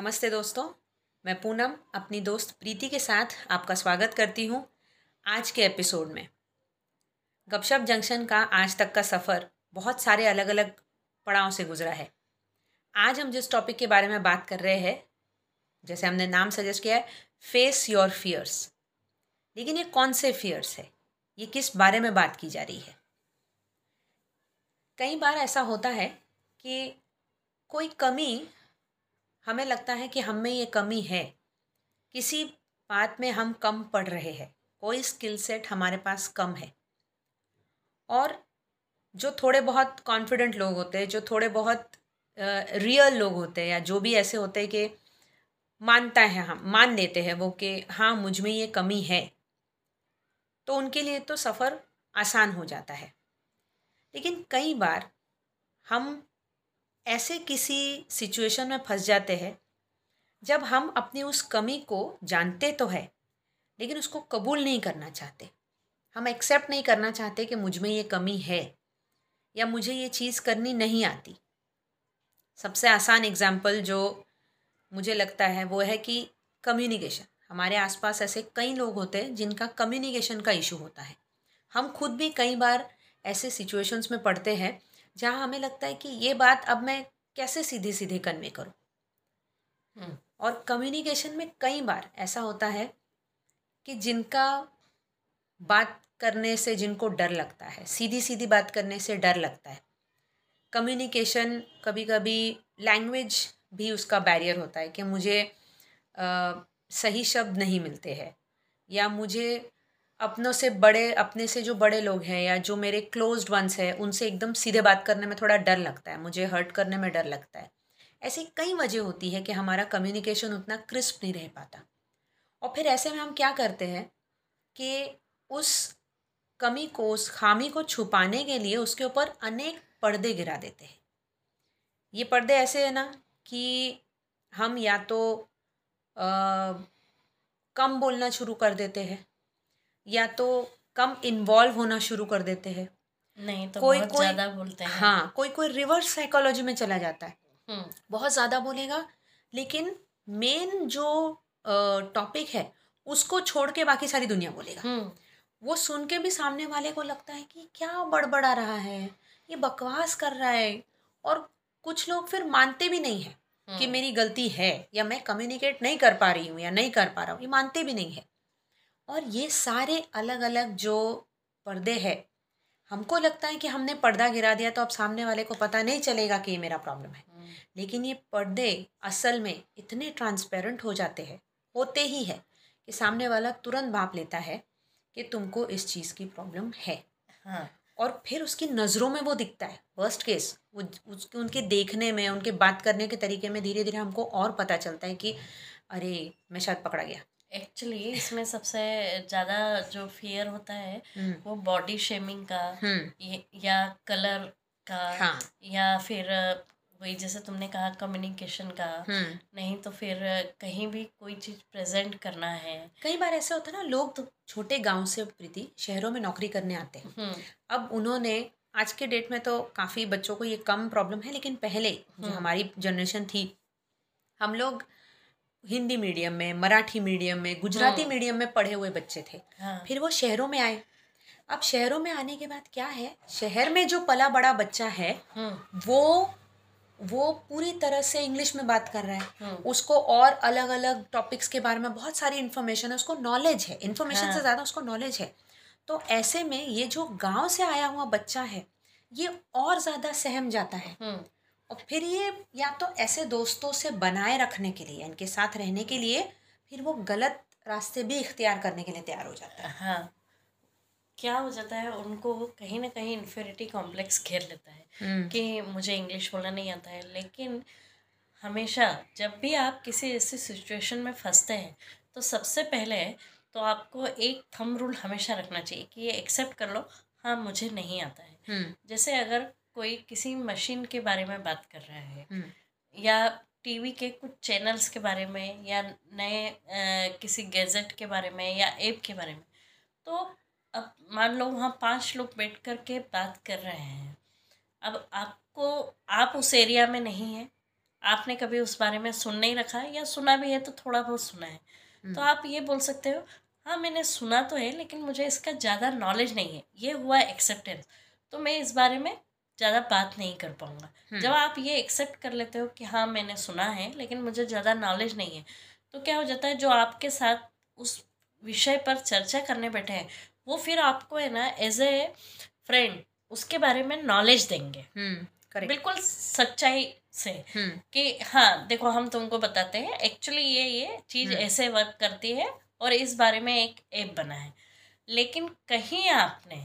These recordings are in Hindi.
नमस्ते दोस्तों, मैं पूनम अपनी दोस्त प्रीति के साथ आपका स्वागत करती हूँ आज के एपिसोड में। गपशप जंक्शन का आज तक का सफ़र बहुत सारे अलग अलग पड़ाव से गुजरा है। आज हम जिस टॉपिक के बारे में बात कर रहे हैं, जैसे हमने नाम सजेस्ट किया है फेस योर फियर्स लेकिन ये कौन से फियर्स है? ये किस बारे में बात की जा रही है? कई बार ऐसा होता है कि कोई कमी हमें लगता है कि हम में ये कमी है। किसी बात में हम कम पढ़ रहे हैं। कोई स्किल सेट हमारे पास कम है। और जो थोड़े बहुत कॉन्फिडेंट लोग होते हैं, जो थोड़े बहुत रियल लोग होते हैं या जो भी ऐसे होते हैं कि मानता है हम, मान लेते हैं वो कि हाँ मुझमें ये कमी है। तो उनके लिए तो सफ़र आसान हो जाता है। लेकिन कई बार हम ऐसे किसी सिचुएशन में फंस जाते हैं, जब हम अपनी उस कमी को जानते तो है, लेकिन उसको कबूल नहीं करना चाहते। हम एक्सेप्ट नहीं करना चाहते कि मुझमें ये कमी है, या मुझे ये चीज़ करनी नहीं आती। सबसे आसान एग्ज़ाम्पल जो मुझे लगता है, वो है कि कम्युनिकेशन हमारे आसपास ऐसे कई लोग होते हैं, जिनका कम्युनिकेशन का इशू होता है। हम खुद भी कई बार ऐसे सिचुएशंस में पढ़ते हैं जहाँ हमें लगता है कि ये बात अब मैं कैसे सीधे सीधे कन्वे करूँ हम्म। और कम्युनिकेशन में कई बार ऐसा होता है कि जिनका बात करने से जिनको डर लगता है सीधी सीधी बात करने से डर लगता है कम्युनिकेशन कभी कभी लैंग्वेज भी उसका बैरियर होता है कि मुझे आ, सही शब्द नहीं मिलते हैं या मुझे अपनों से बड़े अपने से जो बड़े लोग हैं या जो मेरे क्लोज वंस हैं उनसे एकदम सीधे बात करने में थोड़ा डर लगता है मुझे हर्ट करने में डर लगता है। ऐसी कई वजह होती है कि हमारा कम्युनिकेशन उतना क्रिस्प नहीं रह पाता। और फिर ऐसे में हम क्या करते हैं कि उस कमी को उस खामी को छुपाने के लिए उसके ऊपर अनेक पर्दे गिरा देते हैं। ये पर्दे ऐसे हैं ना कि हम या तो आ, कम बोलना शुरू कर देते हैं या तो कम इन्वॉल्व होना शुरू कर देते हैं नहीं तो कोई बहुत कोई ज़्यादा बोलते हैं हाँ कोई कोई रिवर्स साइकोलॉजी में चला जाता है हम्म। बहुत ज़्यादा बोलेगा लेकिन मेन जो टॉपिक है उसको छोड़ के बाकी सारी दुनिया बोलेगा हम्म। वो सुन के भी सामने वाले को लगता है कि क्या बड़बड़ा रहा है ये बकवास कर रहा है और कुछ लोग फिर मानते भी नहीं है कि हम्म। मेरी गलती है या मैं कम्युनिकेट नहीं कर पा रही हूँ या नहीं कर पा रहा हूँ ये मानते भी नहीं है और ये सारे अलग अलग जो पर्दे हैं हमको लगता है कि हमने पर्दा गिरा दिया तो अब सामने वाले को पता नहीं चलेगा कि ये मेरा प्रॉब्लम है। हम्म। लेकिन ये पर्दे असल में इतने ट्रांसपेरेंट हो जाते हैं होते ही है कि सामने वाला तुरंत भाप लेता है कि तुमको इस चीज़ की प्रॉब्लम है। हाँ। और फिर उसकी नज़रों में वो दिखता है वर्स्ट केस वो उसके उनके देखने में उनके बात करने के तरीके में धीरे धीरे हमको और पता चलता है कि अरे मैं शायद पकड़ा गया। एक्चुअली इसमें सबसे ज़्यादा जो फियर होता है हम्म। वो बॉडी शेमिंग का हम्म। या कलर का हाँ. या फिर वही जैसे तुमने कहा कम्युनिकेशन का हम्म। नहीं तो फिर कहीं भी कोई चीज़ प्रेजेंट करना है कई बार ऐसा होता है ना लोग तो छोटे गाँव से प्रीति शहरों में नौकरी करने आते हैं अब उन्होंने आज के डेट में तो काफ़ी बच्चों को ये कम प्रॉब्लम है लेकिन पहले जो हमारी जनरेशन थी हम लोग हिंदी मीडियम में मराठी मीडियम में गुजराती हाँ। मीडियम में पढ़े हुए बच्चे थे हाँ। फिर वो शहरों में आए अब शहरों में आने के बाद क्या है शहर में जो पला बड़ा बच्चा है हाँ। वो वो पूरी तरह से इंग्लिश में बात कर रहा है। उसको और अलग अलग टॉपिक्स के बारे में बहुत सारी इन्फॉर्मेशन है उसको नॉलेज है इन्फॉर्मेशन हाँ। से ज़्यादा उसको नॉलेज है तो ऐसे में ये जो गाँव से आया हुआ बच्चा है ये और ज़्यादा सहम जाता हाँ। और फिर ये या तो ऐसे दोस्तों से बनाए रखने के लिए इनके साथ रहने के लिए फिर वो गलत रास्ते भी इख्तियार करने के लिए तैयार हो जाता है हाँ क्या हो जाता है उनको कहीं ना कहीं इन्फेरिटी कॉम्प्लेक्स घेर लेता है हम्म। कि मुझे इंग्लिश बोलना नहीं आता है लेकिन हमेशा जब भी आप किसी ऐसी सिचुएशन में फंसते हैं तो सबसे पहले तो आपको एक थम रूल हमेशा रखना चाहिए कि ये एक्सेप्ट कर लो हाँ मुझे नहीं आता है हम्म। जैसे अगर कोई किसी मशीन के बारे में बात कर रहा है हम्म। या टीवी के कुछ चैनल्स के बारे में या नए किसी गैजेट के बारे में या ऐप के बारे में। तो अब मान लो वहाँ पाँच लोग बैठ कर के बात कर रहे हैं। अब आपको आप उस एरिया में नहीं हैं। आपने कभी उस बारे में सुन नहीं रखा या सुना भी है तो थोड़ा बहुत सुना है। हम्म। तो आप ये बोल सकते हो हाँ मैंने सुना तो है लेकिन मुझे इसका ज़्यादा नॉलेज नहीं है। ये हुआ एक्सेप्टेंस तो मैं इस बारे में ज़्यादा बात नहीं कर पाऊँगा। जब आप ये एक्सेप्ट कर लेते हो कि हाँ मैंने सुना है लेकिन मुझे ज़्यादा नॉलेज नहीं है तो क्या हो जाता है जो आपके साथ उस विषय पर चर्चा करने बैठे हैं वो फिर आपको है ना एज ए फ्रेंड उसके बारे में नॉलेज देंगे। हम्म करेक्ट बिल्कुल सच्चाई से हम्म कि हाँ देखो हम तुमको बताते हैं एक्चुअली ये ये चीज़। ऐसे वर्क करती है और इस बारे में एक ऐप बना है। लेकिन कहीं आपने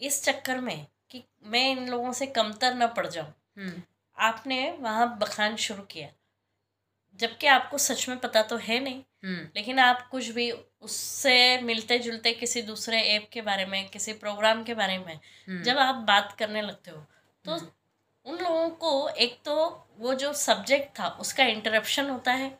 इस चक्कर में कि मैं इन लोगों से कमतर न पड़ जाऊँ। हम्म। आपने वहाँ बखान शुरू किया। जबकि आपको सच में पता तो है नहीं। हम्म। लेकिन आप कुछ भी उससे मिलते जुलते किसी दूसरे ऐप के बारे में किसी प्रोग्राम के बारे में हम्म, जब आप बात करने लगते हो तो। उन लोगों को एक तो वो जो सब्जेक्ट था उसका इंटरप्शन होता है।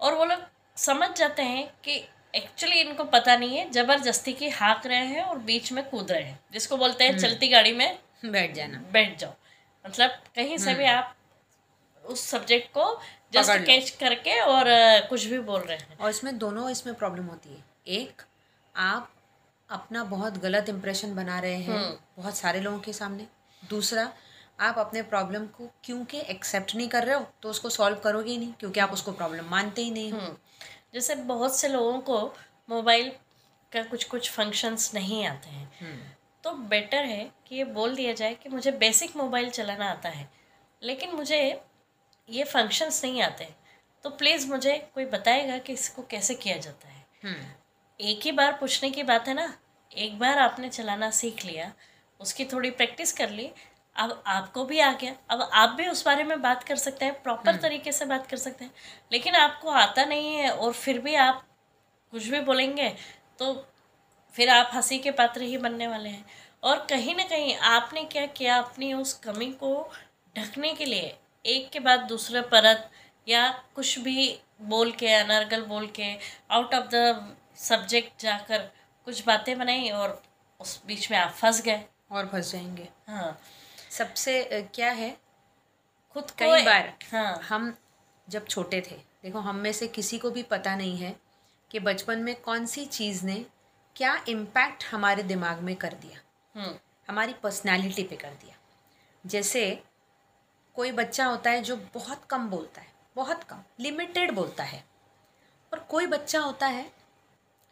और वो लोग समझ जाते हैं कि एक्चुअली इनको पता नहीं है। ज़बरदस्ती की हाँक रहे हैं और बीच में कूद रहे हैं। जिसको बोलते हैं हम्म। चलती गाड़ी में बैठ जाना। बैठ जाओ। मतलब कहीं से भी हम्म। आप उस सब्जेक्ट को जस्ट कैच करके और कुछ भी बोल रहे हैं। और इसमें दोनों इसमें प्रॉब्लम होती है। एक आप अपना बहुत गलत इंप्रेशन बना रहे हैं हम्म। बहुत सारे लोगों के सामने। दूसरा आप अपने प्रॉब्लम को क्योंकि एक्सेप्ट नहीं कर रहे हो तो उसको सॉल्व करोगे ही नहीं क्योंकि आप उसको प्रॉब्लम मानते ही नहीं हो। जैसे बहुत से लोगों को मोबाइल का कुछ कुछ फ़ंक्शंस नहीं आते हैं। हम्म, तो बेटर है कि ये बोल दिया जाए कि मुझे बेसिक मोबाइल चलाना आता है लेकिन मुझे ये फ़ंक्शंस नहीं आते। तो प्लीज़ मुझे कोई बताएगा कि इसको कैसे किया जाता है। हम्म, एक ही बार पूछने की बात है ना एक बार आपने चलाना सीख लिया उसकी थोड़ी प्रैक्टिस कर ली अब आपको भी आ गया। अब आप भी उस बारे में बात कर सकते हैं प्रॉपर तरीके से बात कर सकते हैं। लेकिन आपको आता नहीं है और फिर भी आप कुछ भी बोलेंगे तो फिर आप हँसी के पात्र ही बनने वाले हैं। और कहीं ना कहीं आपने क्या किया अपनी उस कमी को ढकने के लिए? एक के बाद दूसरे परत या कुछ भी बोल के अनर्गल बोल के आउट ऑफ़ द सब्जेक्ट जाकर कुछ बातें बनाई और उस बीच में आप फंस गए। और फंस जाएँगे। हाँ। सबसे क्या है? खुद कई बार। हाँ। हम जब छोटे थे देखो हम में से किसी को भी पता नहीं है कि बचपन में कौन सी चीज़ ने क्या इम्पैक्ट हमारे दिमाग में कर दिया। हम्म। हमारी पर्सनैलिटी पे कर दिया। जैसे कोई बच्चा होता है जो बहुत कम बोलता है बहुत कम लिमिटेड बोलता है। और कोई बच्चा होता है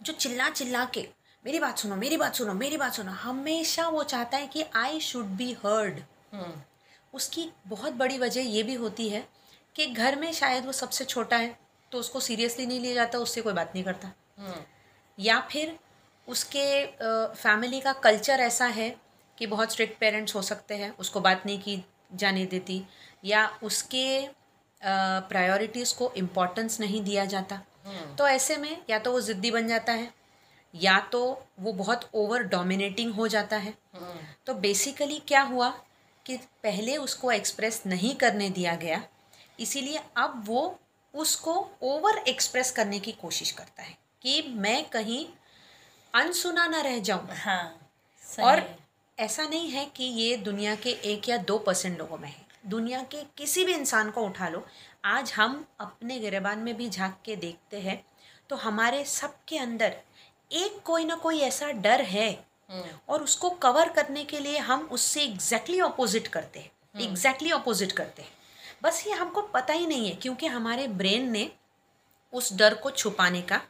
जो चिल्ला चिल्ला के मेरी बात सुनो मेरी बात सुनो मेरी बात सुनो। हमेशा वो चाहता है कि आई शुड बी हर्ड उसकी बहुत बड़ी वजह ये भी होती है कि घर में शायद वो सबसे छोटा है तो उसको सीरियसली नहीं लिया जाता उससे कोई बात नहीं करता। हम्म। या फिर उसके फैमिली का कल्चर ऐसा है कि बहुत स्ट्रिक्ट पेरेंट्स हो सकते हैं उसको बात नहीं की जाने देती या उसके प्रायोरिटीज़ को इम्पोर्टेंस नहीं दिया जाता। हम्म। तो ऐसे में या तो वो ज़िद्दी बन जाता है या तो वो बहुत ओवर डोमिनेटिंग हो जाता है। हम्म। तो बेसिकली क्या हुआ कि पहले उसको एक्सप्रेस नहीं करने दिया गया इसीलिए अब वो उसको ओवर एक्सप्रेस करने की कोशिश करता है कि मैं कहीं अनसुना ना रह जाऊँ। हाँ और ऐसा नहीं है कि ये दुनिया के एक या दो परसेंट लोगों में है। दुनिया के किसी भी इंसान को उठा लो आज हम अपने गिरबान में भी झाँक के देखते हैं तो हमारे सबके अंदर एक कोई ना कोई ऐसा डर है और उसको कवर करने के लिए हम उससे एग्जैक्टली ऑपोजिट करते हैं। एग्जैक्टली ऑपोजिट करते हैं। बस ये हमको पता ही नहीं है क्योंकि हमारे ब्रेन ने उस डर को छुपाने का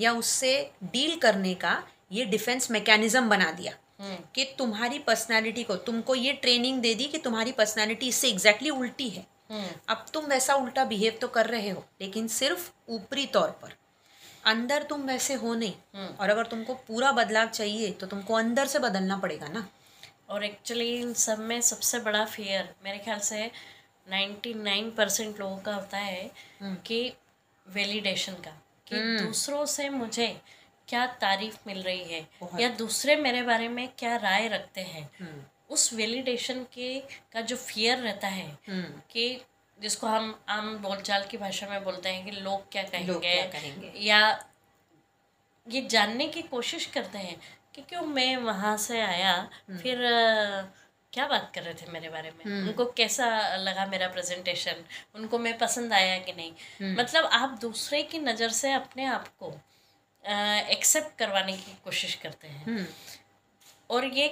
या उससे डील करने का ये डिफेंस मैकेनिज्म बना दिया हम्म। कि तुम्हारी पर्सनालिटी को तुमको ये ट्रेनिंग दे दी कि तुम्हारी पर्सनालिटी इससे एग्जैक्टली उल्टी है। हम्म। अब तुम वैसा उल्टा बिहेव तो कर रहे हो लेकिन सिर्फ़ ऊपरी तौर पर। अंदर तुम वैसे हो नहीं हम्म। और अगर तुमको पूरा बदलाव चाहिए तो तुमको अंदर से बदलना पड़ेगा ना। और एक्चुअली इन सब में सबसे बड़ा फियर मेरे ख्याल से नाइन्टी नाइन परसेंट लोगों का होता है कि वैलिडेशन का कि दूसरों से मुझे क्या तारीफ़ मिल रही है या दूसरे मेरे बारे में क्या राय रखते हैं। हम्म। उस वैलिडेशन के का जो फियर रहता है हम्म। कि जिसको हम आम बोलचाल की भाषा में बोलते हैं कि लोग क्या कहेंगे लोग क्या कहेंगे। या ये जानने की कोशिश करते हैं कि क्यों मैं वहाँ से आया फिर अ, क्या बात कर रहे थे मेरे बारे में? उनको कैसा लगा मेरा प्रेजेंटेशन उनको मैं पसंद आया कि नहीं? मतलब आप दूसरे की नज़र से अपने आप को एक्सेप्ट करवाने की कोशिश करते हैं। और ये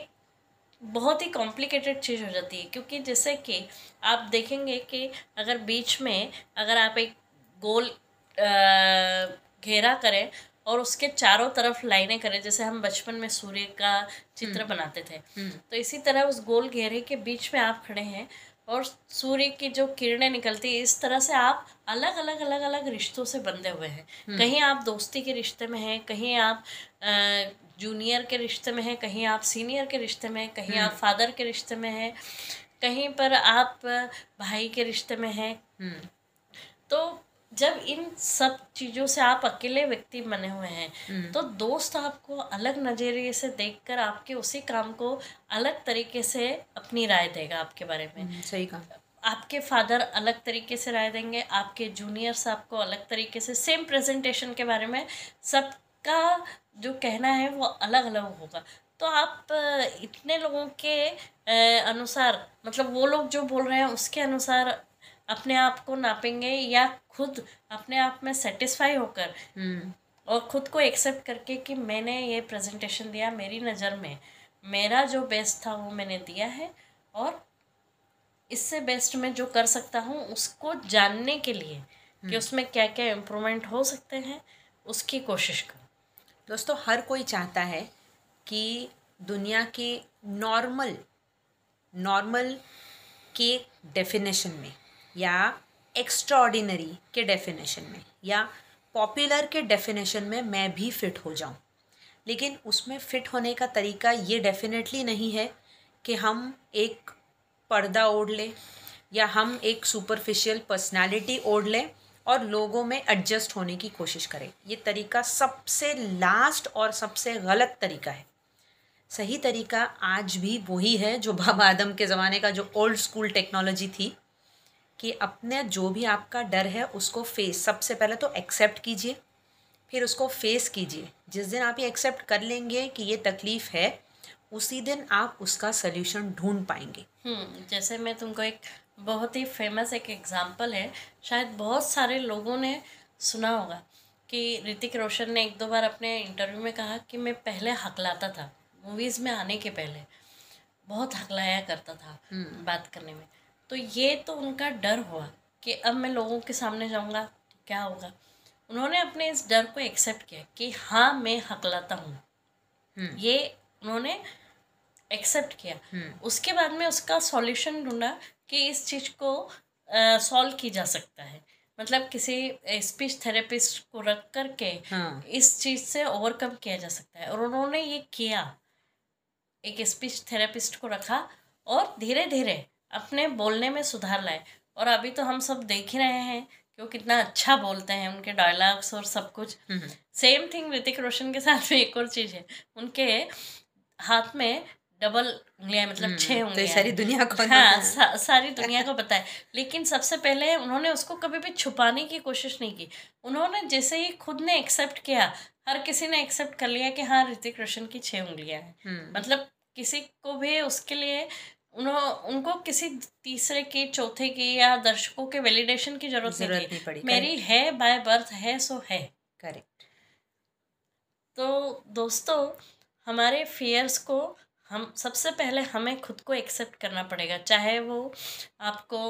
बहुत ही कॉम्प्लिकेटेड चीज़ हो जाती है क्योंकि जैसे कि आप देखेंगे कि अगर बीच में अगर आप एक गोल घेरा करें और उसके चारों तरफ़ लाइनें करें जैसे हम बचपन में सूर्य का चित्र हम्म। बनाते थे हम्म। तो इसी तरह उस गोल घेरे के बीच में आप खड़े हैं और सूर्य की जो किरणें निकलती है इस तरह से आप अलग अलग अलग अलग रिश्तों से बंधे हुए हैं। हम्म। कहीं आप दोस्ती के रिश्ते में हैं कहीं आप जूनियर के रिश्ते में हैं कहीं आप सीनियर के रिश्ते में कहीं आप फादर के रिश्ते में हैं कहीं पर आप भाई के रिश्ते में हैं। तो जब इन सब चीज़ों से आप अकेले व्यक्ति बने हुए हैं हम्म। तो दोस्त आपको अलग नज़रिए से देखकर आपके उसी काम को अलग तरीके से अपनी राय देगा आपके बारे में। हम्म, सही कहा। आपके फादर अलग तरीके से राय देंगे आपके जूनियर्स आपको अलग तरीके से सेम प्रेजेंटेशन के बारे में सबका जो कहना है वो अलग अलग होगा। तो आप इतने लोगों के अनुसार मतलब वो लोग जो बोल रहे हैं उसके अनुसार अपने आप को नापेंगे या खुद अपने आप में सेटिस्फाई होकर हम्म। और खुद को एक्सेप्ट करके कि मैंने ये प्रेजेंटेशन दिया मेरी नज़र में मेरा जो बेस्ट था वो मैंने दिया है और इससे बेस्ट मैं जो कर सकता हूँ उसको जानने के लिए कि हम्म। उसमें क्या क्या इम्प्रूवमेंट हो सकते हैं उसकी कोशिश करूँ दोस्तों हर कोई चाहता है कि दुनिया के नॉर्मल नॉर्मल के डेफिनेशन में या एक्स्ट्रॉडिनरी के डेफिनेशन में, या पॉपुलर के डेफिनेशन में मैं भी फ़िट हो जाऊँ। लेकिन उसमें फ़िट होने का तरीका ये डेफिनेटली नहीं है कि हम एक पर्दा ओढ़ लें, या हम एक सुपरफिशियल पर्सनालिटी ओढ़ लें और लोगों में एडजस्ट होने की कोशिश करें। ये तरीका सबसे लास्ट और सबसे गलत तरीका है। सही तरीका आज भी वही है जो बाबा आदम के ज़माने का जो ओल्ड स्कूल टेक्नोलॉजी थी। कि अपने जो भी आपका डर है उसको फेस सबसे पहले तो एक्सेप्ट कीजिए फिर उसको फेस कीजिए। जिस दिन आप ये एक्सेप्ट कर लेंगे कि ये तकलीफ़ है उसी दिन आप उसका सल्यूशन ढूंढ पाएँगे। हम्म, जैसे मैं तुमको एक बहुत ही फ़ेमस एक एग्जांपल है शायद बहुत सारे लोगों ने सुना होगा कि ऋतिक रोशन ने एक दो बार अपने इंटरव्यू में कहा कि मैं पहले हकलाता था मूवीज़ में आने के पहले बहुत हकलाया करता था हम्म। बात करने में। तो ये तो उनका डर हुआ कि अब मैं लोगों के सामने जाऊँगा तो क्या होगा उन्होंने अपने इस डर को एक्सेप्ट किया कि हाँ मैं हकलाता हूँ हम्म। ये उन्होंने एक्सेप्ट किया हम्म। उसके बाद में उसका सॉल्यूशन ढूंढा कि इस चीज़ को सॉल्व की जा सकता है मतलब किसी स्पीच थेरेपिस्ट को रख करके हाँ। इस चीज़ से ओवरकम किया जा सकता है और उन्होंने ये किया एक स्पीच थेरेपिस्ट को रखा और धीरे धीरे अपने बोलने में सुधार लाए। और अभी तो हम सब देख ही रहे हैं कि वो कितना अच्छा बोलते हैं उनके डायलॉग्स और सब कुछ। सेम थिंग ऋतिक रोशन के साथ में एक और चीज़ है। उनके हाथ में डबल उंगलियाँ मतलब छह तो उंगलियाँ तो सारी दुनिया को हाँ सा, सारी दुनिया को पता है। लेकिन सबसे पहले उन्होंने उसको कभी भी छुपाने की कोशिश नहीं की। उन्होंने जैसे ही खुद ने एक्सेप्ट किया हर किसी ने एक्सेप्ट कर लिया कि हाँ ऋतिक रोशन की छह उंगलियाँ हैं। हम्म। मतलब किसी को भी उसके लिए उनको किसी तीसरे की चौथे की या दर्शकों के वैलिडेशन की ज़रूरत, नहीं, नहीं पड़ी मेरी है बाय बर्थ है सो है। करेक्ट तो दोस्तों हमारे फियर्स को हम सबसे पहले हमें खुद को एक्सेप्ट करना पड़ेगा चाहे वो आपको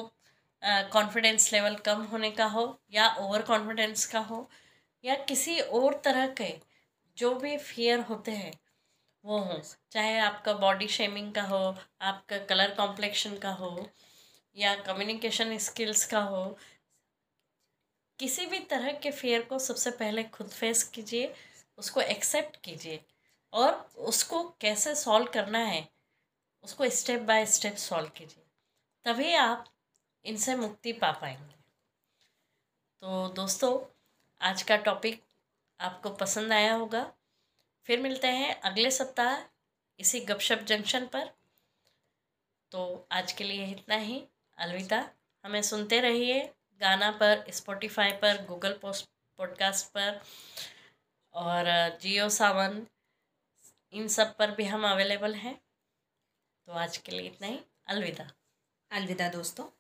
कॉन्फिडेंस लेवल कम होने का हो या ओवर कॉन्फिडेंस का हो या किसी और तरह के जो भी फियर होते हैं वो हो, चाहे आपका बॉडी शेमिंग का हो, आपका कलर कॉम्प्लेक्शन का हो, या कम्युनिकेशन स्किल्स का हो, किसी भी तरह के फेयर को सबसे पहले खुद फेस कीजिए, उसको एक्सेप्ट कीजिए, और उसको कैसे सॉल्व करना है, उसको स्टेप बाय स्टेप सॉल्व कीजिए, तभी आप इनसे मुक्ति पा पाएँगे। तो दोस्तों, आज का टॉपिक आपको पसंद आया होगा फिर मिलते हैं अगले सप्ताह इसी गपशप जंक्शन पर। तो आज के लिए इतना ही। अलविदा। हमें सुनते रहिए गाना पर स्पॉटिफाई पर गूगल पोस्ट पॉडकास्ट पर और जियो सावन इन सब पर भी हम अवेलेबल हैं। तो आज के लिए इतना ही। अलविदा। अलविदा दोस्तों।